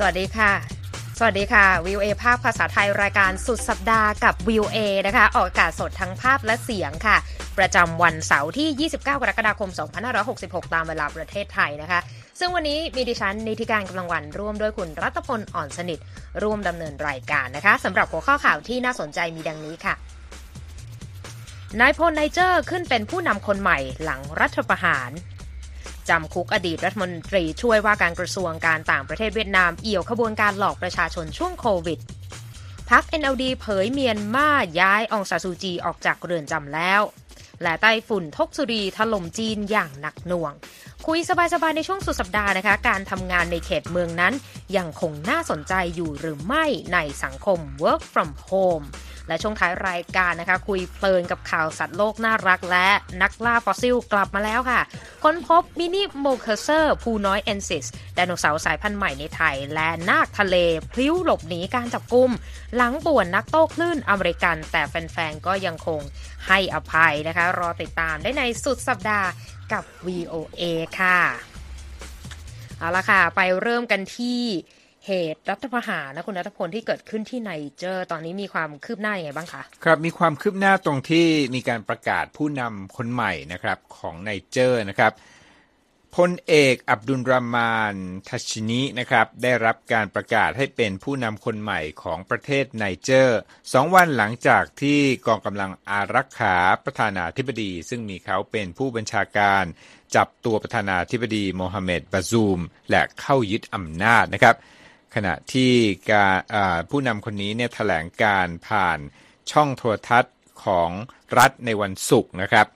สวัสดีค่ะ สวัสดีค่ะ VOA ภาคภาษาไทยรายการสุดสัปดาห์กับ VOA นะคะ ออกอากาศสดทั้งภาพและเสียงค่ะ ประจำวันเสาร์ที่ 29 กรกฎาคม 2566 ตามเวลาประเทศไทยนะคะ ซึ่งวันนี้มีดิฉันนิธิกาญจน์ กำลังวรรณร่วมด้วยคุณรัตพลอ่อนสนิท ร่วมดำเนินรายการนะคะสำหรับหัวข้อข่าวที่น่าสนใจมีดังนี้ค่ะนายพลไนเจอร์ขึ้นเป็นผู้นำคนใหม่หลังรัฐประหาร จำคุกอดีตรัฐมนตรีช่วยว่าการกระทรวงการต่างประเทศเวียดนามเอี่ยวขบวนการหลอกประชาชนช่วงโควิดพัก NLD เผยเมียนมาย้ายองซาซูจีออกจากเรือนจำแล้ว และไต้ฝุ่นทกสุรีถล่มจีนอย่างหนักหน่วง คุยสบายๆในช่วงสุดสัปดาห์นะคะ การทำงานในเขตเมืองนั้น ยังคงน่าสนใจอยู่หรือไม่ในสังคม work from home และช่วงท้ายรายการนะคะ คุยเพลินกับข่าวสัตว์โลกน่ารักและนักล่าฟอสซิลกลับมาแล้วค่ะ ค้นพบมินิโมเคอร์เซอร์ ภูน้อยเอนซิสไดโนเสาร์สายพันธุ์ใหม่ในไทย และนากทะเลพลิ้วหลบหนีการจับกุม หลังป่วนนักโต้คลื่นอเมริกัน แต่แฟนๆก็ยังคงให้อภัยนะคะ รอติดตามได้ในสุดสัปดาห์กับ VOA ค่ะ เอาละค่ะ ไปเริ่มกันที่ เหตุรัฐประหารนะคุณรัตพลที่เกิดขึ้นที่ไนเจอร์ ตอนนี้มีความคืบหน้าอย่างไรบ้างคะครับมีความคืบหน้าตรงที่มีการประกาศผู้นำคนใหม่นะครับของไนเจอร์นะครับพลเอกอับดุลรามาน ทชิอานินะครับได้รับการประกาศให้เป็นผู้นำคนใหม่ของประเทศไนเจอร์สองวันหลังจากที่กองกำลังอารักขาประธานาธิบดี ซึ่งมีเขาเป็นผู้บัญชาการ จับตัวประธานาธิบดีโมฮัมเหม็ดบาซูม และเข้ายึดอำนาจนะครับ ขณะที่การผู้นำคนนี้เนี่ยแถลงการผ่านช่องโทรทัศน์ของรัฐในวันศุกร์นะครับ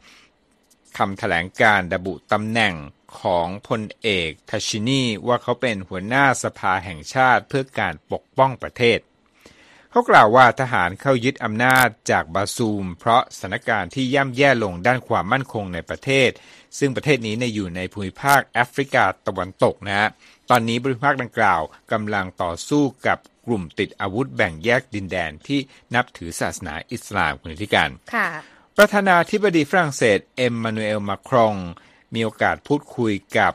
คำแถลงการระบุตำแหน่งของพลเอกทาชินีว่าเขาเป็นหัวหน้าสภาแห่งชาติเพื่อการปกป้องประเทศ เขากล่าวว่าทหารเข้ายึดอำนาจจากบาซูม เพราะสถานการณ์ที่ย่ำแย่ลงด้านความมั่นคงในประเทศ ซึ่งประเทศนี้อยู่ในภูมิภาคแอฟริกาตะวันตกนะฮะ ตอนนี้ภูมิภาคดังกล่าวกำลังต่อสู้กับกลุ่มติดอาวุธแบ่งแยกดินแดนที่นับถือศาสนาอิสลามคุณนิธิกาญจน์ค่ะ ประธานาธิบดีฝรั่งเศสเอ็มมานูเอลมาครองมีโอกาสพูดคุยกับ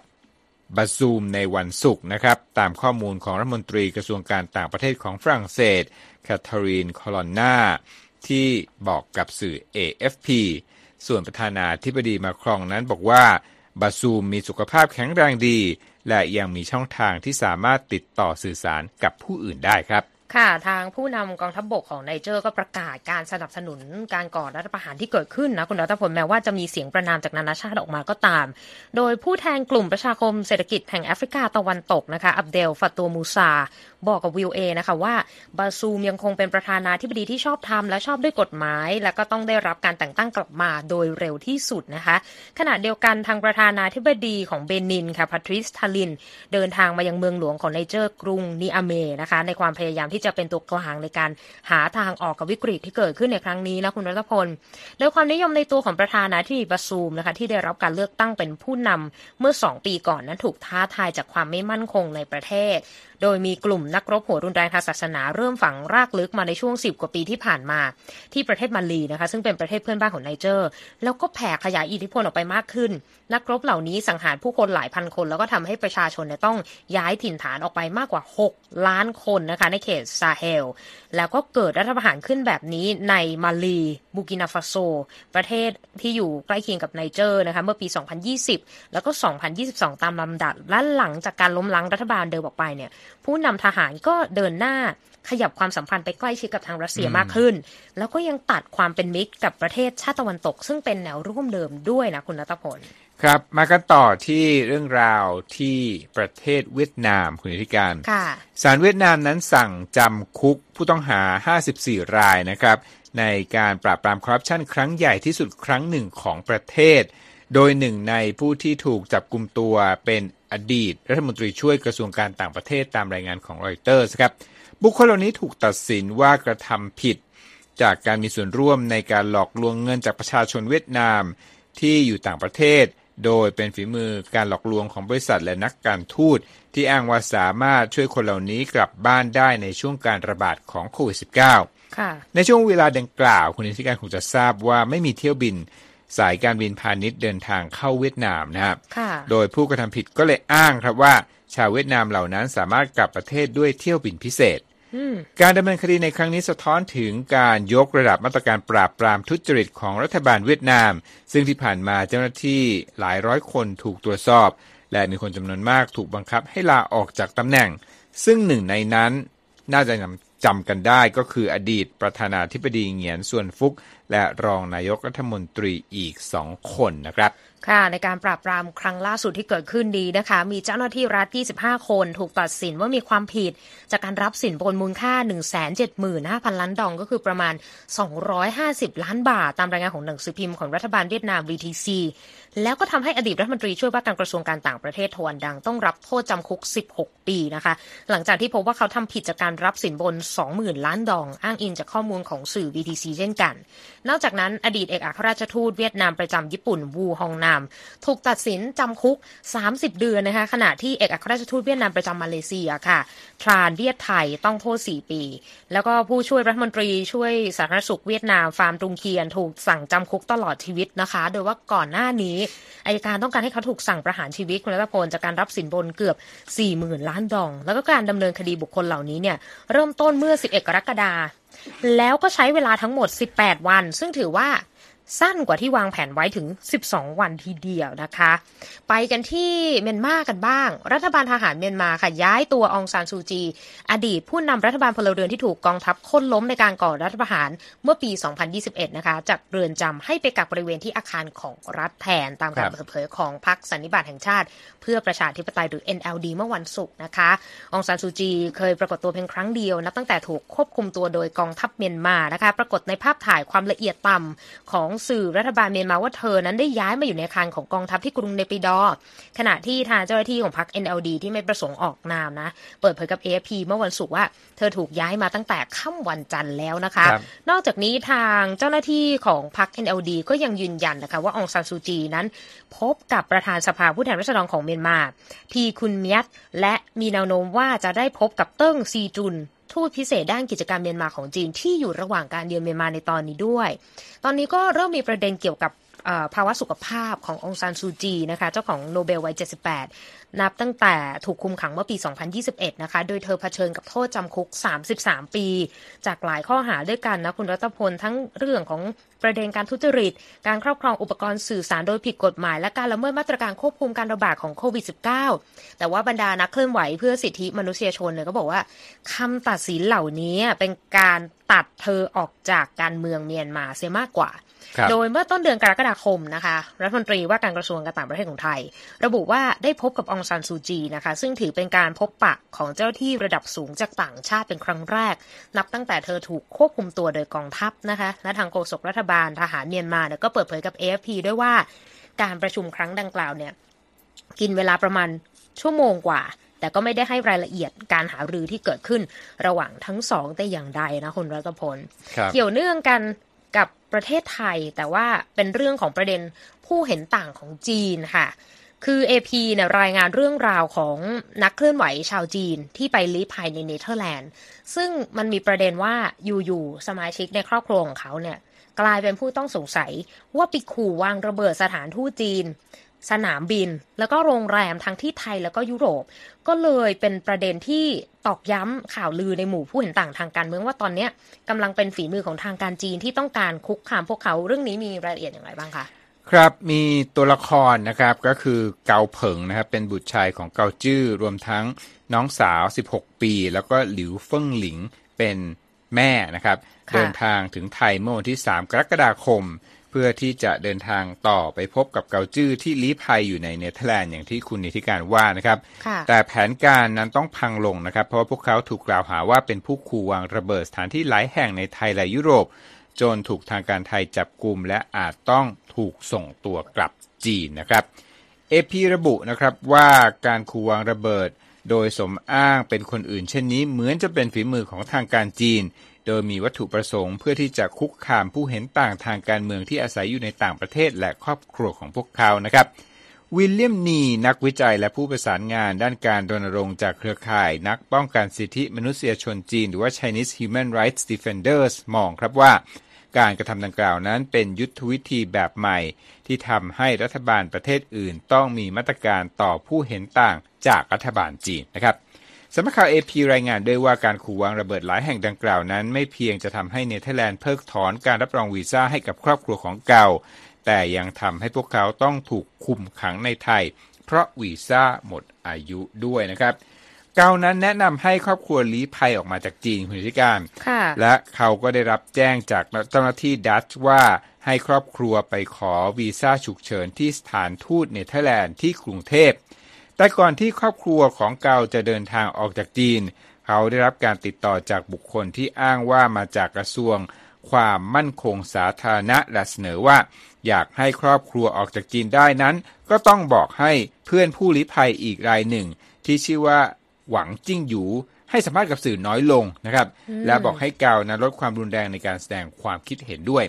บาซูมในวันศุกร์นะครับ ตามข้อมูลของรัฐมนตรีกระทรวงการต่างประเทศของฝรั่งเศสแคทเธอรีนคอลอนนาที่บอกกับสื่อ AFP ส่วนประธานาธิบดีมาครองนั้นบอกว่าบาซูมมีสุขภาพแข็งแรงดี และยังมีช่องทางที่สามารถติดต่อสื่อสารกับผู้อื่นได้ครับ ค่ะทางผู้นำกองทัพบกของไนเจอร์ก็ประกาศการสนับสนุนการก่อรัฐประหารที่เกิดขึ้นนะคุณรัตพลแม้ว่าจะมีเสียงประณามจากนานาชาติออกมาก็ตาม โดยผู้แทนกลุ่มประชาคมเศรษฐกิจแห่งแอฟริกาตะวันตกนะคะอับเดลฟาตัวมูซาบอกกับ VOA นะคะว่าบาซูมยังคงเป็นประธานาธิบดีที่ชอบธรรมและชอบด้วยกฎหมาย และก็ต้องได้รับการแต่งตั้งกลับมาโดยเร็วที่สุดนะคะ ขณะเดียวกันทางประธานาธิบดีของเบนินค่ะพาทริสทาลอน เดินทางมายังเมืองหลวงของไนเจอร์กรุงนิอาเมนะคะในความพยายามที่จะเป็นตัวกลางในการหาทางออกกับวิกฤตที่เกิดขึ้นในครั้งนี้นะคุณรัตพล โดยความนิยมในตัวของประธานาธิบดีบาซูมนะคะที่ได้รับการเลือกตั้งเป็นผู้นำเมื่อ 2 ปีก่อนนั้นถูกท้าทายจากความไม่มั่นคงในประเทศโดยมีกลุ่มนักรบหัวรุนแรงทางศาสนาเริ่มฝังรากลึกมาในช่วง 10 กว่าปีที่ผ่านมา ที่ประเทศมาลีนะคะ ซึ่งเป็นประเทศเพื่อนบ้านของไนเจอร์ แล้วก็แผ่ขยายอิทธิพลออกไปมากขึ้น นักรบเหล่านี้สังหารผู้คนหลายพันคน แล้วก็ทำให้ประชาชนต้องย้ายถิ่นฐานออกไปมากกว่า 6 ล้านคนนะคะในเขตซาเฮล แล้วก็เกิดรัฐประหารขึ้นแบบนี้ในมาลีบูร์กินาฟาโซ ประเทศที่อยู่ใกล้เคียงกับไนเจอร์นะคะเมื่อปี 2020 แล้วก็ 2022 ตามลำดับและหลังจากการล้มล้างรัฐบาลเดิมออกไปเนี่ยผู้นำทหารก็เดินหน้าขยับความสัมพันธ์ไปใกล้ชิดกับทางรัสเซียมากขึ้น แล้วก็ยังตัดความเป็นมิตรกับประเทศชาติตะวันตก ซึ่งเป็นแนวร่วมเดิมด้วยนะคุณนัทพล ครับ มากันต่อที่เรื่องราวที่ประเทศเวียดนามคุณธิการศาลเวียดนามนั้นสั่งจำคุกผู้ต้องหา 54 รายนะครับ ในการปราบปรามคอร์รัปชันครั้งใหญ่ที่สุดครั้งหนึ่งของประเทศ โดยหนึ่งในผู้ที่ถูกจับกลุ่มตัวเป็น อดีต รัฐมนตรีช่วยกระทรวงการต่างประเทศตามรายงานของรอยเตอร์สครับบุคคลเหล่านี้ถูกตัดสินว่ากระทำผิด จากการมีส่วนร่วมในการหลอกลวงเงินจากประชาชนเวียดนามที่อยู่ต่างประเทศ โดยเป็นฝีมือการหลอกลวงของบริษัทและนักการทูตที่อ้างว่าสามารถช่วยคนเหล่านี้กลับบ้านได้ในช่วงการระบาดของโควิด -19 ในช่วงเวลาดังกล่าว คุณนิติการคงจะทราบว่าไม่มีเที่ยวบิน สายการบินพาณิชย์เดินทางเข้าเวียดนามนะครับค่ะโดยผู้กระทำผิดก็เลยอ้างครับว่า ชาวเวียดนามเหล่านั้นสามารถกลับประเทศด้วยเที่ยวบินพิเศษอืมการดำเนินคดีในครั้งนี้สะท้อนถึงการยกระดับมาตรการปราบปรามทุจริตของรัฐบาลเวียดนาม ซึ่งที่ผ่านมาเจ้าหน้าที่หลายร้อยคนถูกตรวจสอบ และมีคนจำนวนมากถูกบังคับให้ลาออกจากตำแหน่ง ซึ่งหนึ่งในนั้นน่าจะ จำกันได้ก็คืออดีตประธานาธิบดีเหงียนส่วนฟุก และรองนายกรัฐมนตรีอีกสองคนนะครับ ค่ะ ในการปราบปรามครั้งล่าสุดที่เกิดขึ้นดีนะคะ มีเจ้าหน้าที่รัฐ 25 คนถูกตัดสินว่ามีความผิด จากการรับสินบนมูลค่า 175,000 ล้านดองก็คือประมาณ 250 ล้านบาท ตามรายงานของหนังสือพิมพ์ของรัฐบาลเวียดนาม VTC แล้วก็ทำให้อดีตรัฐมนตรีช่วยว่าการกระทรวงการต่างประเทศทวนดังต้องรับโทษจำคุก 16 ปีนะคะ หลังจากที่พบว่าเขาทำผิดจากการรับสินบน 20,000 ล้านดอง อ้างอิงจากข้อมูลของสื่อ VTC เช่นกัน นอกจากนั้นอดีตเอกอัครราชทูตเวียดนามประจำญี่ปุ่นวูฮองนาม ถูกตัดสินจำคุก 30 เดือนนะคะขณะที่เอกอัครราชทูตเวียดนามประจำมาเลเซียค่ะ ทรานเวียดไทยต้องโทษ 4 ปี แล้วก็ผู้ช่วยรัฐมนตรีช่วยสาธารณสุขเวียดนามฟาร์มตรุงเคียน ถูกสั่งจำคุกตลอดชีวิตนะคะ โดยว่าก่อนหน้านี้อายการต้องการให้เขาถูกสั่งประหารชีวิตคุณรัตพลจากการรับสินบนเกือบ 40,000 ล้านดอง แล้วก็การดำเนินคดีบุคคลเหล่านี้เนี่ยเริ่มต้นเมื่อ 11 กรกฎาคมแล้วก็ใช้เวลาทั้งหมด 18 วัน ซึ่งถือว่า สั้นกว่าที่วางแผนไว้ถึง 12 วันทีเดียวนะคะ ไปกันที่เมียนมากันบ้าง รัฐบาลทหารเมียนมาค่ะย้ายตัวองซานซูจี อดีตผู้นำรัฐบาลพลเรือนที่ถูกกองทัพค้นล้มในการก่อรัฐประหารเมื่อปี 2021 นะคะ จากเรือนจำให้ไปกักบริเวณที่อาคารของรัฐแทนตามการเปิดเผยของพรรคสันนิบาตแห่งชาติ เพื่อประชาธิปไตยหรือ NLD เมื่อวันศุกร์นะคะองซานซูจีเคยปรากฏตัวเพียงครั้งเดียวนับตั้งแต่ถูกควบคุมตัวโดยกองทัพเมียนมานะคะ ปรากฏในภาพถ่ายความละเอียดต่ำของสื่อรัฐบาลเมียนมาว่าเธอนั้นได้ย้ายมาอยู่ในอาคารของกองทัพที่กรุงเนปิดอร์ขณะที่ทางเจ้าหน้าที่ของพรรค NLD ที่ไม่ประสงค์ออกนามนะ เปิดเผยกับ AFP เมื่อวันศุกร์ว่าเธอถูกย้ายมาตั้งแต่ค่ำวันจันทร์แล้วนะคะครับนอกจากนี้ทางเจ้าหน้าที่ของพรรค NLD ก็ยังยืนยันนะคะว่าองซานซูจีนั้น พบกับประธานสภาผู้แทนราษฎรของเมียนมา ทีคุณเมียตและมีแนวโน้มว่าจะได้พบกับเติ้งซีจุน ทูตพิเศษด้านกิจการเมียนมาของจีนที่อยู่ระหว่างการเยือนเมียนมาในตอนนี้ด้วย ตอนนี้ก็เริ่มมีประเด็นเกี่ยวกับภาวะสุขภาพขององซานซูจีนะคะ เจ้าของโนเบลวัย 78 นับตั้งแต่ถูกคุมขังเมื่อปี 2021 นะคะ โดยเธอเผชิญกับโทษจำคุก 33 ปี จากหลายข้อหาด้วยกันนะคุณรัตพลทั้งเรื่องของประเด็นการทุจริต การครอบครองอุปกรณ์สื่อสารโดยผิดกฎหมาย และการละเมิดมาตรการควบคุมการระบาดของโควิด -19 แต่ว่าบรรดานักเคลื่อนไหวเพื่อสิทธิมนุษยชนเนี่ยก็บอกว่าคำตัดสินเหล่านี้เป็นการตัดเธอออกจากการเมืองเมียนมาเสียมากกว่า โดยเมื่อต้นเดือนกรกฎาคมนะคะ รัฐมนตรีว่าการกระทรวงการต่างประเทศของไทย ระบุว่าได้พบกับองซานซูจีนะคะ ซึ่งถือเป็นการพบปะของเจ้าหน้าที่ระดับสูงจากต่างชาติเป็นครั้งแรก นับตั้งแต่เธอถูกควบคุมตัวโดยกองทัพนะคะ และทางโฆษกรัฐบาลทหารเมียนมาเนี่ยก็เปิดเผยกับ AFP ด้วยว่า การประชุมครั้งดังกล่าวเนี่ยกินเวลาประมาณชั่วโมงกว่าแต่ก็ไม่ได้ให้รายละเอียดการหารือที่เกิดขึ้นระหว่างทั้งสองแต่อย่างใดนะคุณรัตพลครับเกี่ยวเนื่องกันกับ ประเทศไทย แต่ว่าเป็นเรื่องของประเด็นผู้เห็นต่างของจีนค่ะ คือ AP เนี่ยรายงานเรื่องราวของนักเคลื่อนไหวชาวจีนที่ไปลี้ภัยในเนเธอร์แลนด์ ซึ่งมันมีประเด็นว่าอยู่ๆสมาชิกในครอบครัวของเขาเนี่ยกลายเป็นผู้ต้องสงสัยว่าไปขู่วางระเบิดสถานทูตจีน สนามบิน แล้วก็โรงแรมทั้งที่ไทยแล้วก็ยุโรป ก็เลยเป็นประเด็นที่ตอกย้ำข่าวลือในหมู่ผู้เห็นต่างทางการเมืองว่าตอนเนี้ยกำลังเป็นฝีมือของทางการจีนที่ต้องการคุกคามพวกเขาเรื่องนี้มีรายละเอียดอย่างไรบ้างคะครับมีตัวละครนะครับก็คือเกาเผิงนะครับเป็นบุตรชายของเกาจื้อรวมทั้งน้องสาว 16 ปี แล้วก็หลิวเฟิงหลิงเป็นแม่นะครับค่ะเดินทางถึงไทยเมื่อวันที่ 3 กรกฎาคมเพื่อที่จะเดินทางต่อไปพบกับเกาจื้อที่ลี้ภัยอยู่ในเนเธอร์แลนด์อย่างที่คุณนิธิกาญจน์ว่านะครับค่ะแต่แผนการนั้นต้องพังลงนะครับ เพราะว่าพวกเขาถูกกล่าวหาว่าเป็นผู้ขู่วางระเบิดสถานที่หลายแห่งในไทยและยุโรป จนถูกทางการไทยจับกลุ่มและอาจต้องถูกส่งตัวกลับจีนนะครับเอพีระบุนะครับว่าการขู่วางระเบิด โดยสมอ้างเป็นคนอื่นเช่นนี้เหมือนจะเป็นฝีมือของทางการจีน โดยมีวัตถุประสงค์เพื่อที่จะคุกคามผู้เห็นต่างทางการเมืองที่อาศัยอยู่ในต่างประเทศและครอบครัวของพวกเขานะครับวิลเลียมนีนักวิจัยและผู้ประสานงานด้านการรณรงค์จากเครือข่ายนักป้องกันสิทธิมนุษยชนจีน หรือว่า Chinese Human Rights Defenders มองครับว่า การกระทำดังกล่าวนั้นเป็นยุทธวิธีแบบใหม่ ที่ทำให้รัฐบาลประเทศอื่นต้องมีมาตรการต่อผู้เห็นต่างจากรัฐบาลจีนนะครับ สำนักข่าวเอพีรายงานด้วยว่าการขู่วางระเบิดหลายแห่งดังกล่าวนั้น ไม่เพียงจะทำให้เนเธอร์แลนด์เพิกถอนการรับรองวีซ่าให้กับครอบครัวของเกา แต่ยังทำให้พวกเขาต้องถูกคุมขังในไทย เพราะวีซ่าหมดอายุด้วยนะครับเกานั้นแนะนำให้ครอบครัวลี้ภัยออกมาจากจีนคุณนิธิกาญจน์ค่ะและเขาก็ได้รับแจ้งจากเจ้าหน้าที่ดัตช์ว่าให้ครอบครัวไปขอวีซ่าฉุกเฉินที่สถานทูตเนเธอร์แลนด์ที่กรุงเทพ แต่ก่อนที่ครอบครัวของเกาจะเดินทางออกจากจีน เขาได้รับการติดต่อจากบุคคลที่อ้างว่ามาจากกระทรวง ความมั่นคงสาธารณะและเสนอว่า อยากให้ครอบครัวออกจากจีนได้นั้น ก็ต้องบอกให้เพื่อนผู้ลี้ภัยอีกรายหนึ่ง ที่ชื่อว่าหวังจิ้งหยูให้สัมภาษณ์กับสื่อน้อยลงนะครับ และบอกให้เกานะลดความรุนแรงในการแสดงความคิดเห็นด้วย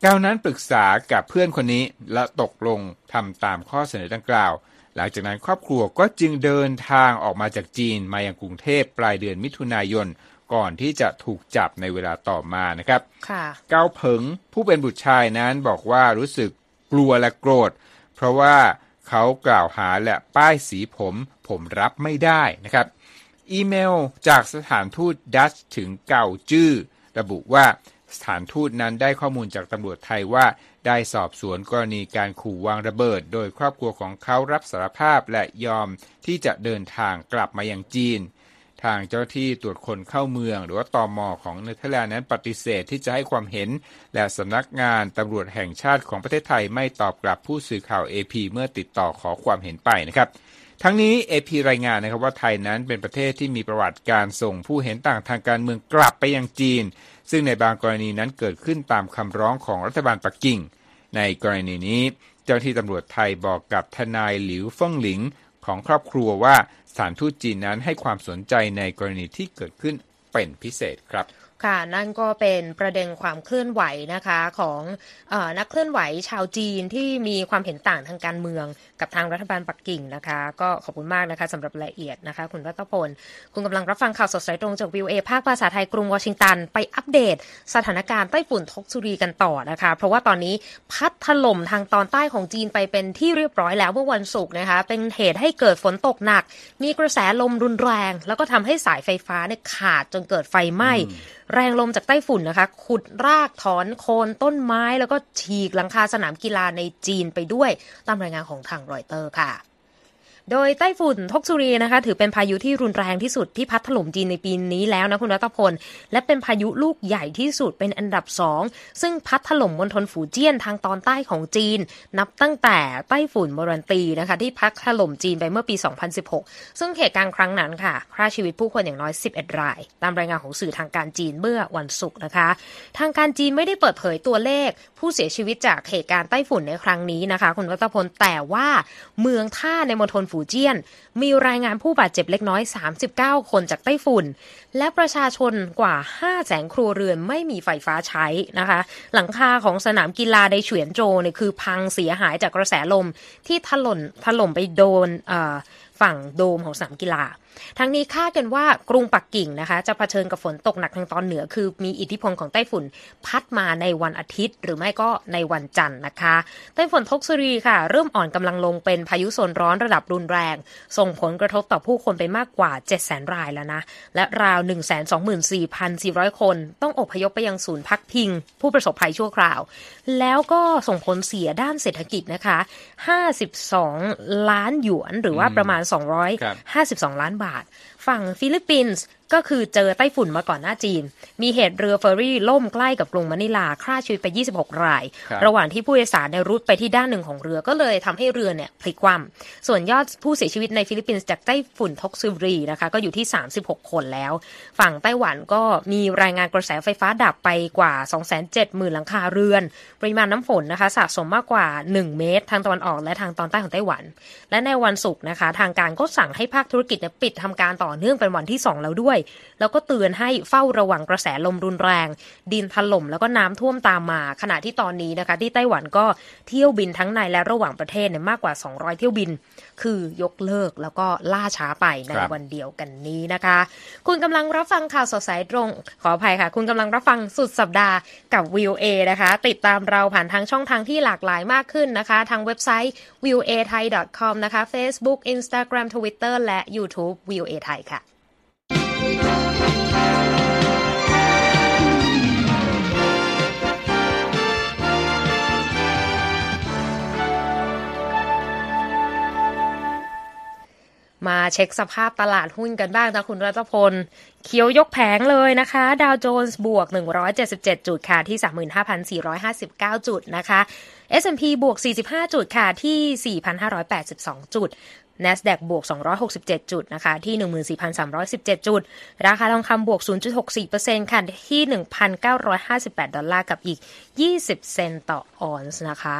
เกานั้นปรึกษากับเพื่อนคนนี้และตกลงทำตามข้อเสนอดังกล่าว หลังจากนั้นครอบครัวก็จึงเดินทางออกมาจากจีนมายังกรุงเทพปลายเดือนมิถุนายนก่อนที่จะถูกจับในเวลาต่อมานะครับค่ะเกาเผิงผู้เป็นบุตรชายนั้นบอกว่ารู้สึกกลัวและโกรธ เพราะว่าเขากล่าวหาและป้ายสีผมผมรับไม่ได้นะครับ อีเมลจากสถานทูตดัตช์ถึงเก่าจื้อ ระบุว่า สถานทูตนั้นได้ข้อมูลจากตำรวจไทยว่า ได้สอบสวนกรณีการขู่วางระเบิด โดยครอบครัวของเขารับสารภาพและยอมที่จะเดินทางกลับมายังจีน ทางเจ้าที่ตรวจคนเข้าเมือง หรือว่าตอมอของเนเธอร์แลนด์นั้นปฏิเสธที่จะให้ความเห็น และสำนักงานตำรวจแห่งชาติของประเทศไทยไม่ตอบกลับผู้สื่อข่าว AP เมื่อติดต่อขอความเห็นไปนะครับทั้งนี้ AP รายงานนะครับว่าไทยนั้นเป็นประเทศที่มีประวัติการส่งผู้เห็นต่างทางการเมืองกลับไปยังจีน ซึ่งในบางกรณีนั้นเกิดขึ้นตามคำร้องของรัฐบาลปักกิ่ง ในกรณีนี้ เจ้าที่ตำรวจไทยบอกกับทนายหลิวเฟิงหลิงของครอบครัวว่าสถานทูตจีนนั้นให้ความสนใจในกรณีที่เกิดขึ้นเป็นพิเศษครับ ค่ะนั่นก็เป็นประเด็นความเคลื่อนไหวนะคะของอนักเคลื่อนไหวชาวจีนที่มีความเห็นต่างทางการเมือง กับทางรัฐบาลปักกิ่งนะคะ ก็ขอบคุณมากนะคะสำหรับรายละเอียดนะคะ คุณรัตพล คุณกำลังรับฟังข่าวสดสายตรงจากวิวเอภาคภาษาไทยกรุงวอชิงตัน ไปอัปเดต สถานการณ์ไต้ฝุ่นทกซุรีกันต่อนะคะ เพราะว่าตอนนี้พัดถล่มทางตอนใต้ของจีนไปเป็นที่เรียบร้อยแล้วเมื่อวันศุกร์นะคะ เป็นเหตุให้เกิดฝนตกหนัก มีกระแสลมรุนแรง แล้วก็ทำให้สายไฟฟ้าเนี่ยขาดจนเกิดไฟไหม้แรงลมจากไต้ฝุ่นนะคะ ขุดรากถอนโคนต้นไม้ แล้วก็ฉีกหลังคาสนามกีฬาในจีนไปด้วย ตามรายงานของทางรอยเตอร์ค่ะ โดยไต้ฝุ่นทกซุรีนะคะ ถือเป็นพายุที่รุนแรงที่สุดที่พัดถล่มจีนในปีนี้แล้วนะคุณรัตพล และเป็นพายุลูกใหญ่ที่สุดเป็นอันดับสองซึ่งพัดถล่มมณฑลฝูเจี้ยนทางตอนใต้ของจีน นับตั้งแต่ไต้ฝุ่นมรันตีนะคะ ที่พัดถล่มจีนไปเมื่อปี 2016 ซึ่งเหตุการณ์ครั้งนั้นค่ะฆ่าชีวิตผู้คนอย่างน้อย 11 ราย ตามรายงานของสื่อทางการจีนเมื่อวันศุกร์นะคะ ทางการจีนไม่ได้เปิดเผยตัวเลข ผู้เสียชีวิตจากเหตุการณ์ไต้ฝุ่นในครั้งนี้นะคะ คุณรัตพลแต่ว่าเมืองท่าในมณฑลฝูเจียน มีรายงานผู้บาดเจ็บเล็กน้อย 39 คนจากไต้ฝุ่น และประชาชนกว่า 5 แสนครัวเรือนไม่มีไฟฟ้าใช้นะคะ หลังคาของสนามกีฬาในเฉวียนโจเนี่ยคือพังเสียหายจากกระแสลมที่ถล่นถล่มไปโดนฝั่งโดมของสนามกีฬาทั้งนี้คาดกันว่ากรุงปักกิ่งนะคะ จะเผชิญกับฝนตกหนักทางตอนเหนือ คือมีอิทธิพลของไต้ฝุ่นพัดมาในวันอาทิตย์ หรือไม่ก็ในวันจันทร์นะคะไต้ฝุ่นทกซุรีค่ะ เริ่มอ่อนกำลังลงเป็นพายุโซนร้อนระดับรุนแรง ส่งผลกระทบต่อผู้คนไปมากกว่า 7 0 0 0 0รายแล้วนะ และราว 124,400 คน ต้องอพยพไปยังศูนย์พักพิง ผู้ประสบภัยชั่วคราว แล้วก็ส่งผลเสียด้านเศรษฐกิจนะคะ 52 ล้านหยวนหรือว่าประมาณครับ252 ล้านบาทฝั่งฟิลิปปินส์ก็คือเจอไต้ฝุ่นมาก่อนหน้าจีน มีเหตุเรือเฟอร์รี่ล่มใกล้กับกรุงมะนิลาฆ่าชีวิตไป 26 รายครับระหว่างที่ผู้โดยสารเนี่ยรุดไปที่ด้านหนึ่งของเรือก็เลยทำให้เรือเนี่ยพลิกคว่ำส่วนยอดผู้เสียชีวิตในฟิลิปปินส์จากไต้ฝุ่นทกซุรีนะคะก็อยู่ที่ 36 คนแล้ว ฝั่งไต้หวันก็มีรายงานกระแสไฟฟ้าดับไปกว่า 270,000 หลังคาเรือน ปริมาณน้ำฝนนะคะสะสมมากกว่า 1 เมตร ทางตะวันออกและทางตอนใต้ของไต้หวัน และในวันศุกร์นะคะ ทางการก็สั่งให้ภาคธุรกิจเนี่ยปิดทำการต่อเนื่องเป็นวันที่ 2 แล้วด้วย แล้วก็เตือนให้เฝ้าระวังกระแสลมรุนแรง ดินถล่มแล้วก็น้ำท่วมตามมา ขณะที่ตอนนี้นะคะ ที่ไต้หวันก็เที่ยวบินทั้งในและระหว่างประเทศเนี่ยมากกว่า 200 เที่ยวบิน คือยกเลิกแล้วก็ล่าช้าไปในครับวันเดียวกันนี้นะคะ คุณกำลังรับฟังข่าวสดสายตรง ขออภัยค่ะ คุณกำลังรับฟังสุดสัปดาห์กับวิวเอนะคะ ติดตามเราผ่านทางช่องทางที่หลากหลายมากขึ้นนะคะ ทางเว็บไซต์ v i e w a thai com นะคะ Facebook Instagram Twitter และ YouTube v i e w a thai ค่ะมาเช็คสภาพตลาดหุ้นกันบ้างนะคุณรัตพลเขียวยกแผงเลยนะคะ ดาวโจนส์บวก 177 จุดค่ะ ที่ 35,459 จุดนะคะ S&P บวก 45 จุดค่ะ ที่ 4,582 จุด NASDAQ บวก 267 จุดนะคะที่ 14,317 จุด ราคาทองคำบวก 0.64%ค่ะที่ 1,958 ดอลลาร์กับอีก 20 เซนต์ต่อออนซ์นะคะ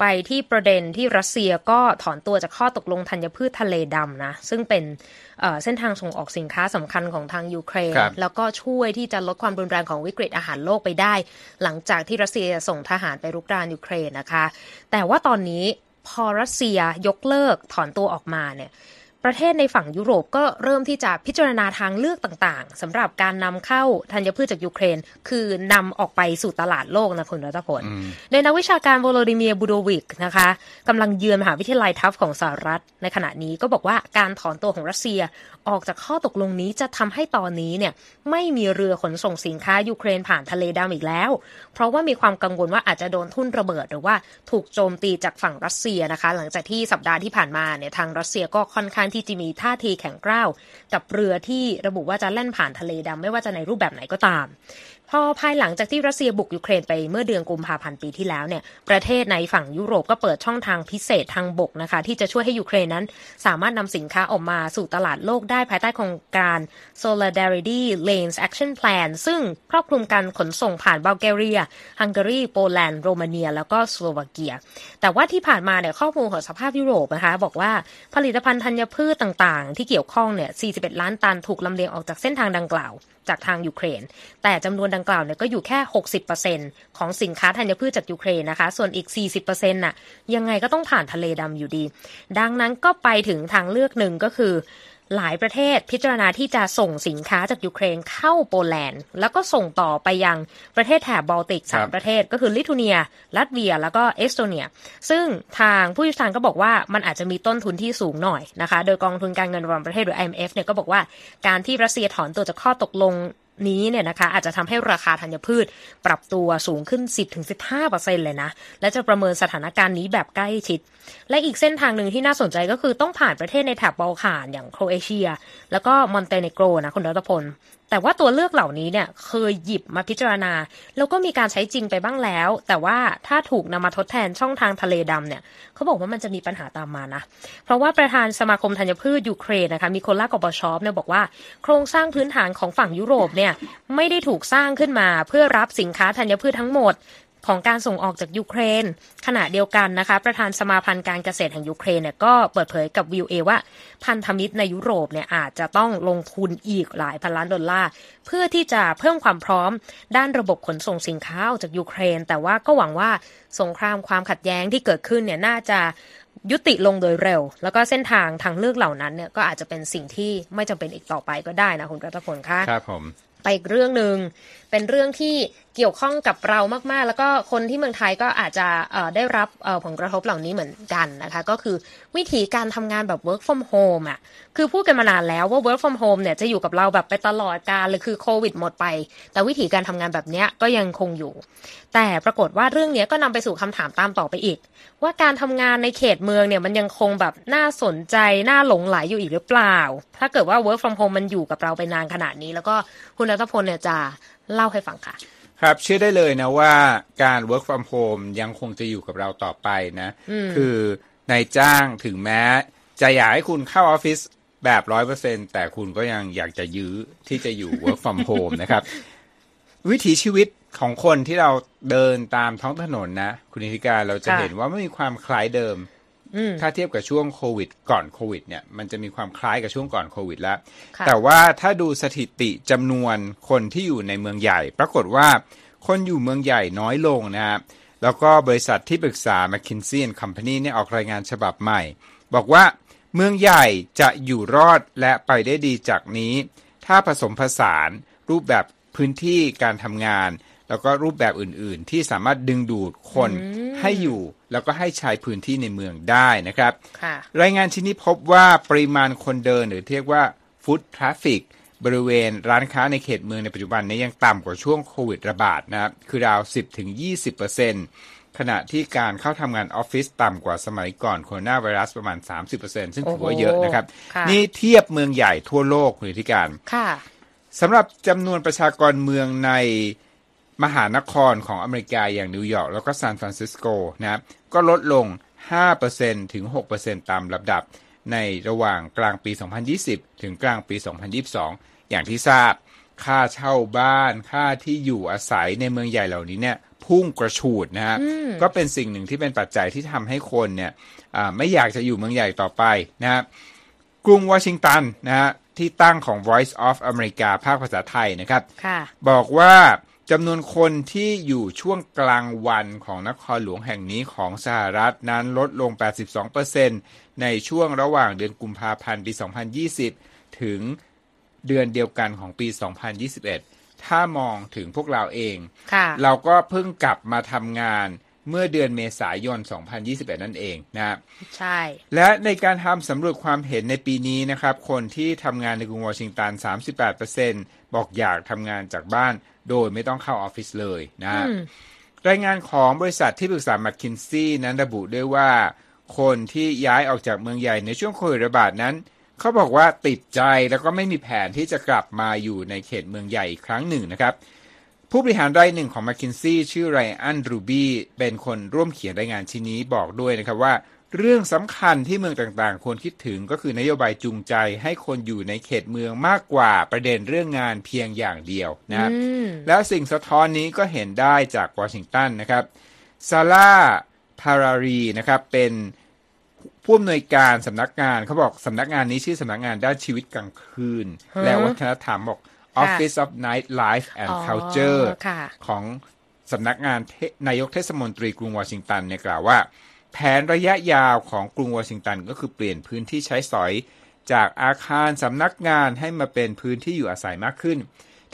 ไปที่ประเด็นที่รัสเซียก็ถอนตัวจากข้อตกลงธัญพืชทะเลดำนะ ซึ่งเป็นเอ่อเส้นทางส่งออกสินค้าสำคัญของทางยูเครนครับแล้วก็ช่วยที่จะลดความรุนแรงของวิกฤตอาหารโลกไปได้ หลังจากที่รัสเซียส่งทหารไปรุกรานยูเครนนะคะ แต่ว่าตอนนี้ พอรัสเซียยกเลิกถอนตัวออกมาเนี่ยประเทศในฝั่งยุโรปก็เริ่มที่จะพิจารณาทางเลือกต่างๆสำหรับการนำเข้าธัญพืชจากยูเครน คือนำออกไปสู่ตลาดโลกนะคุณรัตพลโดยนักวิชาการโวโลดิเมียร์บูโดวิกนะคะกำลังเยือนมหาวิทยาลัยทัฟส์ของสหรัฐในขณะนี้ก็บอกว่าการถอนตัวของรัสเซีย ออกจากข้อตกลงนี้จะทำให้ตอนนี้เนี่ยไม่มีเรือขนส่งสินค้ายูเครนผ่านทะเลดำอีกแล้ว เพราะว่ามีความกังวลว่าอาจจะโดนทุ่นระเบิด หรือว่าถูกโจมตีจากฝั่งรัสเซียนะคะ หลังจากที่สัปดาห์ที่ผ่านมาเนี่ยทางรัสเซียก็ค่อนข้างที่จะมีท่าทีแข็งกร้าวกับเรือที่ระบุว่าจะแล่นผ่านทะเลดำไม่ว่าจะในรูปแบบไหนก็ตาม พอภายหลังจากที่รัสเซียบุกยูเครนไปเมื่อเดือนกุมภาพันธ์ปีที่แล้วเนี่ยประเทศในฝั่งยุโรปก็เปิดช่องทางพิเศษทางบกนะคะ ที่จะช่วยให้ยูเครนนั้น สามารถนำสินค้าออกมาสู่ตลาดโลกได้ภายใต้โครงการ Solidarity Lanes Action Plan ซึ่งครอบคลุมการขนส่งผ่านบัลแกเรีย ฮังการี โปแลนด์ โรมาเนีย แล้วก็สโลวาเกีย แต่ว่าที่ผ่านมาเนี่ยข้อมูลของสภาพยุโรปนะคะบอกว่าผลิตภัณฑ์ธัญพืชต่างๆ ที่เกี่ยวข้องเนี่ย 41 ล้านตันถูกลำเลียงออกจากเส้นทางดังกล่าว จากทางยูเครน แต่จำนวนดังกล่าวเนี่ยก็อยู่แค่ 60%ของสินค้าธัญพืชจากยูเครนนะคะ ส่วนอีก 40%น่ะยังไงก็ต้องผ่านทะเลดำอยู่ดี ดังนั้นก็ไปถึงทางเลือกหนึ่งก็คือ หลายประเทศพิจารณาที่จะส่งสินค้าจากยูเครนเข้าโปแลนด์ แล้วก็ส่งต่อไปยังประเทศแถบบอลติกสามครับประเทศก็คือลิทัวเนีย ลัตเวีย แล้วก็เอสโตเนีย ซึ่งทางผู้เชี่ยวชาญก็บอกว่ามันอาจจะมีต้นทุนที่สูงหน่อยนะคะ โดยกองทุนการเงินระหว่างประเทศหรือ IMF เนี่ยก็บอกว่าการที่รัสเซียถอนตัวจากข้อตกลง นี้เนี่ยนะคะอาจจะทำให้ราคาธัญพืชปรับตัวสูงขึ้น 10-15%เลยนะ และจะประเมินสถานการณ์นี้แบบใกล้ชิด และอีกเส้นทางหนึ่งที่น่าสนใจก็คือต้องผ่านประเทศในแถบบอลข่านอย่างโครเอเชีย แล้วก็มอนเตเนโกรนะคุณรัตพล แต่ว่าตัวเลือกเหล่านี้เนี่ยเคยหยิบมาพิจารณา แล้วก็มีการใช้จริงไปบ้างแล้ว แต่ว่าถ้าถูกนำมาทดแทนช่องทางทะเลดำเนี่ยเขาบอกว่ามันจะมีปัญหาตามมานะ เพราะว่าประธานสมาคมธัญพืชยูเครนนะคะมิโคลากอร์บาชอฟเนี่ยบอกว่าโครงสร้างพื้นฐานของฝั่งยุโรปเนี่ยไม่ได้ถูกสร้างขึ้นมาเพื่อรับสินค้าธัญพืชทั้งหมด ของการส่งออกจากยูเครน ขณะเดียวกันนะคะ ประธานสมาพันธ์การเกษตรแห่งยูเครนเนี่ยก็เปิดเผยกับ VOA ว่า พันธมิตรในยุโรปเนี่ยอาจจะต้องลงทุนอีกหลายพันล้านดอลลาร์เพื่อที่จะเพิ่มความพร้อม ด้านระบบขนส่งสินค้าออกจากยูเครน แต่ว่าก็หวังว่าสงครามความขัดแย้งที่เกิดขึ้นเนี่ยน่าจะยุติลงโดยเร็ว แล้วก็เส้นทางทางเลือกเหล่านั้นเนี่ยก็อาจจะเป็นสิ่งที่ไม่จำเป็นอีกต่อไปก็ได้นะคุณรัตพลคะครับผมไปอีกเรื่องหนึ่งเป็นเรื่องที่เกี่ยวข้องกับเรามากๆ แล้วก็คนที่เมืองไทยก็อาจจะได้รับผลกระทบเหล่านี้เหมือนกันนะคะ ก็คือวิธีการทำงานแบบ work from home อะคือพูดกันมานานแล้วว่า work from home เนี่ยจะอยู่กับเราแบบไปตลอดกาลเลยคือโควิดหมดไป แต่วิธีการทำงานแบบเนี้ยก็ยังคงอยู่ แต่ปรากฏว่าเรื่องนี้ก็นำไปสู่คำถามตามต่อไปอีก ว่าการทำงานในเขตเมืองเนี่ยมันยังคงแบบน่าสนใจน่าหลงไหลอยู่อีกหรือเปล่า ถ้าเกิดว่า work from home มันอยู่กับเราไปนานขนาดนี้ แล้วก็คุณรัตพลเนี่ยจะ เล่าให้ฟังค่ะ ครับเชื่อได้เลยนะว่าการ work from home ยังคงจะอยู่กับเราต่อไปนะ คือนายจ้างถึงแม้ จะอยากให้คุณเข้าออฟฟิศแบบร้อยเปอร์เซ็นแต่คุณก็ยังอยากจะยื้อที่จะอยู่ work from home นะครับ วิถีชีวิตของคนที่เราเดินตามท้องถนนนะ คุณนิติการเราจะค่ะเห็นว่าไม่มีความคล้ายเดิมอืม ถ้าเทียบกับช่วงโควิด ก่อนโควิดเนี่ยมันจะมีความคล้ายกับช่วงก่อนโควิดแล้วค่ะแต่ว่าถ้าดูสถิติจำนวนคนที่อยู่ในเมืองใหญ่ ปรากฏว่าคนอยู่เมืองใหญ่น้อยลงนะครับแล้วก็บริษัทที่ปรึกษา McKinsey Company เนี่ยออกรายงานฉบับใหม่ บอกว่าเมืองใหญ่จะอยู่รอดและไปได้ดีจากนี้ ถ้าผสมผสานรูปแบบพื้นที่การทำงาน แล้วก็รูปแบบอื่นๆ ที่สามารถดึงดูดคนให้อยู่ แล้วก็ให้ใช้พื้นที่ในเมืองได้นะครับค่ะรายงานชิ้นนี้พบว่าปริมาณคนเดินหรือเรียกว่า Foot Traffic บริเวณร้านค้าในเขตเมืองในปัจจุบันนี้ยังต่ำกว่าช่วงโควิดระบาดนะครับ คือราว 10-20%ขณะที่การเข้าทำงานออฟฟิศต่ำกว่าสมัยก่อนโคโรนาไวรัสประมาณ 30%ซึ่งถือว่าเยอะนะครับค่ะนี่เทียบเมืองใหญ่ทั่วโลกคุณนิธิกาญจน์ค่ะสำหรับจำนวนประชากรเมืองใน มหานครของอเมริกาอย่างนิวยอร์กแล้วก็ซานฟรานซิสโกนะครับก็ลดลง 5%ถึง 6%ตามลำดับในระหว่างกลางปี 2020 ถึงกลางปี 2022 อย่างที่ทราบ ค่าเช่าบ้าน ค่าที่อยู่อาศัยในเมืองใหญ่เหล่านี้เนี่ยพุ่งกระฉูดนะฮะก็เป็นสิ่งหนึ่งที่เป็นปัจจัยที่ทำให้คนเนี่ยอ่าไม่อยากจะอยู่เมืองใหญ่ต่อไปนะครับกรุงวอชิงตันนะฮะที่ตั้งของ Voice of America ภาคภาษาไทยนะครับค่ะบอกว่า จำนวนคนที่อยู่ช่วงกลางวันของนครหลวงแห่งนี้ของสหรัฐนั้นลดลง 82%ในช่วงระหว่างเดือนกุมภาพันธ์ปี 2020 ถึงเดือนเดียวกันของปี 2021 ถ้ามองถึงพวกเราเองค่ะเราก็เพิ่งกลับมาทำงาน เมื่อเดือนเมษายน 2021 นั่นเองนะครับใช่ และในการทำสำรวจความเห็นในปีนี้นะครับ คนที่ทำงานในกรุงวอชิงตัน 38%บอกอยากทำงานจากบ้าน โดยไม่ต้องเข้าออฟฟิศเลยนะฮะอืมรายงานของบริษัทที่ปรึกษา m c k คินซี่นั้นระบุด้วยว่า คนที่ย้ายออกจากเมืองใหญ่ในช่วงโควิดระบาดนั้น เขาบอกว่าติดใจแล้วก็ไม่มีแผนที่จะกลับมาอยู่ในเขตเมืองใหญ่อีกครั้งหนึ่งนะครับ ผู้บริหารรายหนึ่งของ m c k คินซี่ชื่อไรอันรูบี้เป็นคนร่วมเขียนรายงานชิ้นนี้บอกด้วยนะครับว่า เรื่องสำคัญที่เมืองต่างๆ ควรคิดถึงก็คือนโยบายจูงใจให้คนอยู่ในเขตเมืองมากกว่าประเด็นเรื่องงานเพียงอย่างเดียวนะครับอืมแล้วสิ่งสะท้อนนี้ก็เห็นได้จากวอชิงตันนะครับซาร่าพารารีนะครับเป็นผู้อำนวยการสำนักงานเขาบอกสำนักงานนี้ชื่อสำนักงานด้านชีวิตกลางคืนฮะและวัฒนธรรมบอก Office of Night Life and อ๋อ Culture ค่ะของสำนักงานเทนายกเทศมนตรีกรุงวอชิงตันเนี่ยกล่าวว่า แผนระยะยาวของกรุงวอชิงตันก็คือเปลี่ยนพื้นที่ใช้สอย จากอาคารสำนักงานให้มาเป็นพื้นที่อยู่อาศัยมากขึ้น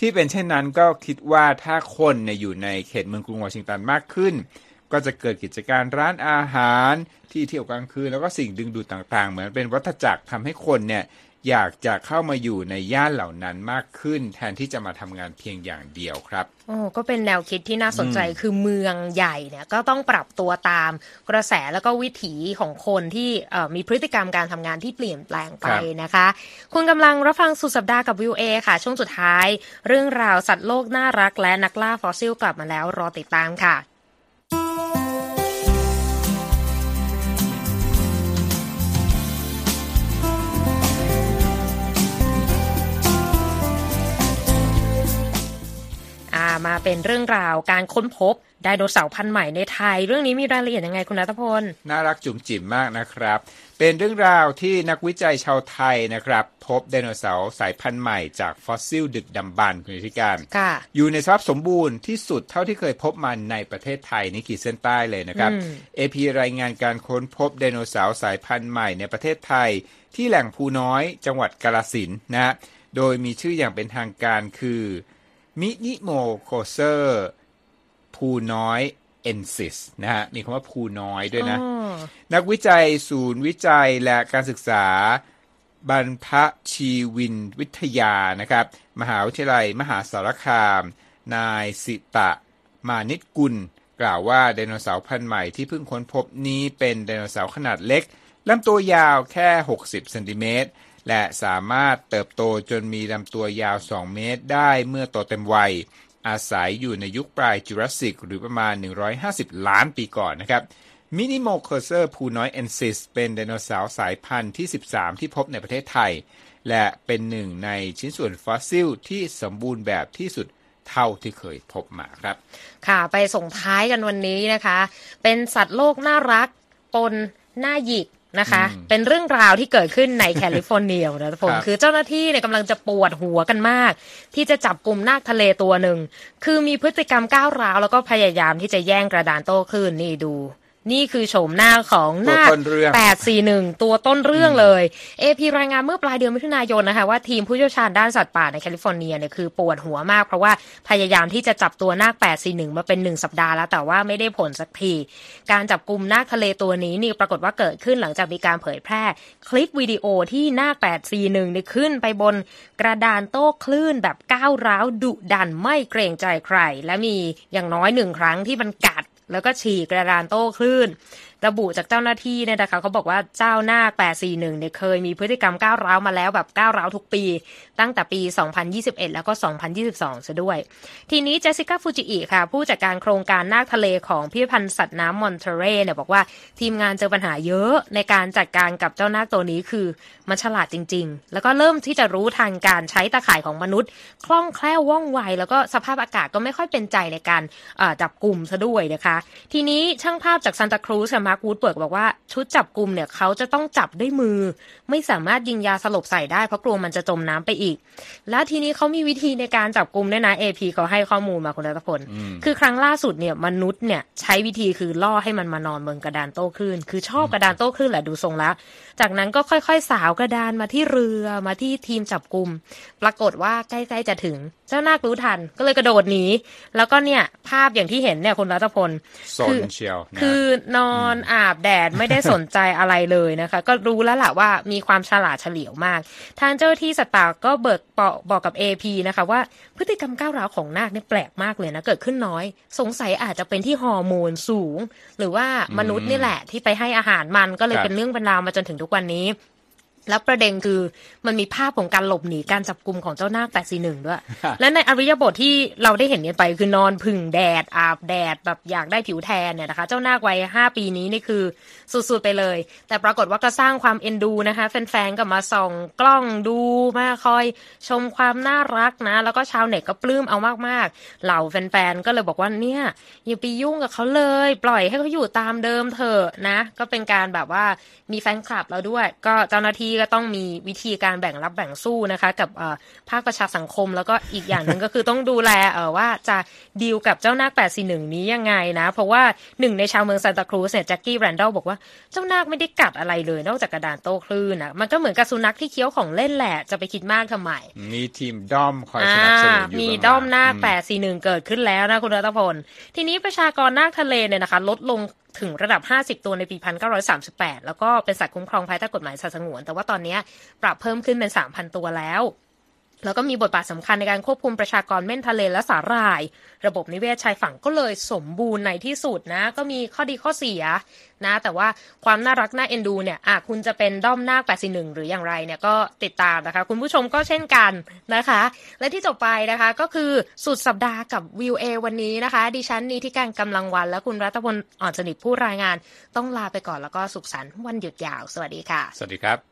ที่เป็นเช่นนั้นก็คิดว่าถ้าคนเนี่ยอยู่ในเขตเมืองกรุงวอชิงตันมากขึ้น ก็จะเกิดกิจการร้านอาหารที่เที่ยวกลางคืนแล้วก็สิ่งดึงดูดต่างๆ เหมือนเป็นวัฏจักรทำให้คนเนี่ย อยากจะเข้ามาอยู่ในย่านเหล่านั้นมากขึ้น แทนที่จะมาทำงานเพียงอย่างเดียวครับโอ้ก็เป็นแนวคิดที่น่าสนใจคือเมืองใหญ่เนี่ยก็ต้องปรับตัวตามกระแสแล้วก็วิถีของคนที่เอ่อมีพฤติกรรมการทำงานที่เปลี่ยนแปลงไปครับนะคะ คุณกำลังรับฟังสุดสัปดาห์กับวิวเอค่ะ ช่วงสุดท้าย เรื่องราวสัตว์โลกน่ารักและนักล่าฟอสซิลกลับมาแล้วรอติดตามค่ะ มาเป็นเรื่องราวการค้นพบไดโนเสาร์พันธุ์ใหม่ในไทย เรื่องนี้มีรายละเอียดยังไงคุณนัทพล น่ารักจุ๋มจิ๋มมากนะครับ เป็นเรื่องราวที่นักวิจัยชาวไทยนะครับ พบไดโนเสาร์สายพันธุ์ใหม่จากฟอสซิลดึกดำบรรพ์คุณนิธิกาญจน์ค่ะอยู่ในสภาพสมบูรณ์ที่สุดเท่าที่เคยพบมาในประเทศไทยนี่ขีดเส้นใต้เลยนะครับอืม AP รายงานการค้นพบไดโนเสาร์สายพันธุ์ใหม่ในประเทศไทย ที่แหล่งภูน้อยจังหวัดกาลสินธุ์นะฮะโดยมีชื่ออย่างเป็นทางการคือ มินิโมเคอร์เซอร์ภูน้อยเอนซิสนะฮะมีคำว่าภูน้อยด้วยนะอ๋อนักวิจัยศูนย์วิจัยและการศึกษาบรรพชีวินวิทยานะครับ มหาวิทยาลัยมหาสารคาม นายสิตะ มานิตกุล กล่าวว่าไดโนเสาร์พันธุ์ใหม่ที่เพิ่งค้นพบนี้เป็นไดโนเสาร์ขนาดเล็กลำตัวยาวแค่ 60 เซนติเมตร และสามารถเติบโตจนมีลำตัวยาว 2 เมตรได้เมื่อโตเต็มวัย อาศัยอยู่ในยุคปลายจูราสสิก หรือประมาณ 150 ล้านปีก่อนนะครับ Minimocursor phunoiensis เป็นไดโนเสาร์สายพันธุ์ที่ 13 ที่พบในประเทศไทย และเป็นหนึ่งในชิ้นส่วนฟอสซิลที่สมบูรณ์แบบที่สุดเท่าที่เคยพบมาครับ ค่ะไปส่งท้ายกันวันนี้นะคะ เป็นสัตว์โลกน่ารักปนน่าหยิก นะคะอืมเป็นเรื่องราวที่เกิดขึ้นในแคลิฟอร์เนียนะผมครับคือเจ้าหน้าที่เนี่ยกำลังจะปวดหัวกันมาก ที่จะจับกลุ่มนาคทะเลตัวหนึ่ง คือมีพฤติกรรมก้าวร้าวแล้วก็พยายามที่จะแย่งกระดานโต้คลื่นนี่ดู นี่คือโฉมหน้าของตัวนาคต้นเรื่อง841ตัวต้นเรื่องเลย AP รายงานเมื่อปลายเดือนมิถุนายนนะคะว่าทีมผู้เชี่ยวชาญด้านสัตว์ป่าในแคลิฟอร์เนียเนี่ยคือปวดหัวมากเพราะว่าพยายามที่จะจับตัวนาค841มาเป็นหนึ่งสัปดาห์แล้ว แต่ว่าไม่ได้ผลสักที การจับกลุ่มนาคทะเลตัวนี้นี่ปรากฏว่าเกิดขึ้นหลังจากมีการเผยแพร่ คลิปวิดีโอที่นาค841เนี่ยขึ้นไปบนกระดานโต้คลื่นแบบก้าวร้าวดุดันไม่เกรงใจใคร และมีอย่างน้อยหนึ่งครั้งที่มันกัด แล้วก็ฉีกกระดานโต้คลื่น ระบุจากเจ้าหน้าที่เนี่ยนะคะเขาบอกว่าเจ้าหน้าค841 เนี่ยเคยมีพฤติกรรมก้าวร้าวมาแล้วแบบก้าวร้าวทุกปี ตั้งแต่ปี 2021 แล้วก็ 2022 ซะด้วย ทีนี้เจสสิก้าฟูจิอิค่ะ ผู้จัดการโครงการนาคทะเลของพิพิธภัณฑ์สัตว์น้ำมอนเทเรเนี่ยบอกว่าทีมงานเจอปัญหาเยอะในการจัดการกับเจ้านาคตัวนี้คือมันฉลาดจริง ๆ แล้วก็เริ่มที่จะรู้ทันการใช้ตะข่ายของมนุษย์ คล่องแคล่วว่องไว แล้วก็สภาพอากาศก็ไม่ค่อยเป็นใจในการจับกลุ่มซะด้วยนะคะ ทีนี้ช่างภาพจากซานตาครูซค่ะมาร์ควูดเบิร์กบอกว่าชุดจับกลุ่มเนี่ยเขาจะต้องจับด้วยมือ ไม่สามารถยิงยาสลบใส่ได้เพราะกลัวมันจะจมน้ำไปอีก แล้วทีนี้เขามีวิธีในการจับกลุ่มด้วยนะ AP เขาให้ข้อมูลมาคุณรัตพล คือครั้งล่าสุดเนี่ยมนุษย์เนี่ยใช้วิธีคือล่อให้มันมานอนบนกระดานโต้คลื่น คือชอบกระดานโต้คลื่นแหละดูทรงแล้วจากนั้นก็ค่อยๆ สาวกระดานมาที่เรือมาที่ทีมจับกลุ่มปรากฏว่าใกล้ๆจะถึง เจ้านาครู้ทันก็เลยกระโดดหนีแล้วก็เนี่ยภาพอย่างที่เห็นเนี่ยคุณรัตพลโซนเชียวนะคือนอนอาบแดดไม่ได้สนใจอะไรเลยนะคะ ก็รู้แล้วล่ะว่ามีความฉลาดเฉลียวมาก ทางเจ้าหน้าที่สัตว์ป่าก็เบิกบอกบอกกับ AP นะคะว่าพฤติกรรมก้าวร้าวของนาคเนี่ยแปลกมากเลยนะเกิดขึ้นน้อย สงสัยอาจจะเป็นที่ฮอร์โมนสูง หรือว่ามนุษย์นี่แหละที่ไปให้อาหารมันก็เลยครับเป็นเรื่องเป็นราวมาจนถึงทุกวันนี้ แล้วประเด็นคือมันมีภาพของการหลบหนีการจับกลุ่มของเจ้านาค841ด้วย และในอริยบทที่เราได้เห็นกันไปคือนอนพึ่งแดด อาบแดดแบบอยากได้ผิวแทนเนี่ยนะคะ เจ้านาควัย5ปีนี้นี่คือสุดๆไปเลย แต่ปรากฏว่าก็สร้างความเอ็นดูนะคะแฟนๆก็มาส่องกล้องดูมาคอยชมความน่ารักนะ แล้วก็ชาวเน็ตก็ปลื้มเอามากๆ เหล่าแฟนๆก็เลยบอกว่าเนี่ยอย่าไปยุ่งกับเขาเลย ปล่อยให้เขาอยู่ตามเดิมเถอะนะ ก็เป็นการแบบว่ามีแฟนคลับแล้วด้วย ก็เจ้าหน้าที่ก็ต้องมีวิธีการแบ่งรับแบ่งสู้นะคะ กับเอ่อภาคประชาสังคม แล้วก็อีกอย่างหนึ่งก็คือต้องดูแลเออว่าจะดีลกับเจ้านาค841 นี้ยังไงนะ เพราะว่าหนึ่งในชาวเมืองซานตาครูซเนี่ยแจ็คกี้แรนดอลบอกว่าเจ้านาคไม่ได้กัดอะไรเลย นอกจากกระดานโต้คลื่นนะมันก็เหมือนกับสุนัขที่เคี้ยวของเล่นแหละจะไปคิดมากทำไม มีทีมด้อมคอยสนับสนุนอยู่มีเบื้งหลังด้อมหน้าอืมแปดสี่หนึ่งเกิดขึ้นแล้วนะคุณรัตพล ทีนี้ประชากรนาคทะเลเนี่ยนะคะ ลดลง ถึงระดับ 50 ตัวในปี 1938 แล้วก็เป็นสัตว์คุ้มครองภายใต้กฎหมายสัตว์สงวน แต่ว่าตอนนี้ปรับเพิ่มขึ้นเป็น 3,000 ตัวแล้ว แล้วก็มีบทบาทสำคัญในการควบคุมประชากรเม่นทะเลและสาหร่าย ระบบนิเวศชายฝั่งก็เลยสมบูรณ์ในที่สุดนะ ก็มีข้อดีข้อเสียนะ แต่ว่าความน่ารักน่าเอ็นดูเนี่ยอะคุณจะเป็นด้อมนาค81 หรืออย่างไรเนี่ยก็ติดตามนะคะ คุณผู้ชมก็เช่นกันนะคะ และที่จบไปนะคะก็คือสุดสัปดาห์กับวิวเอวันนี้นะคะ ดิฉันนีที่การกำลังวัน และคุณรัตพลอ่อนสนิทผู้รายงาน ต้องลาไปก่อนแล้วก็สุขสันต์วันหยุดยาว สวัสดีค่ะ สวัสดีครับ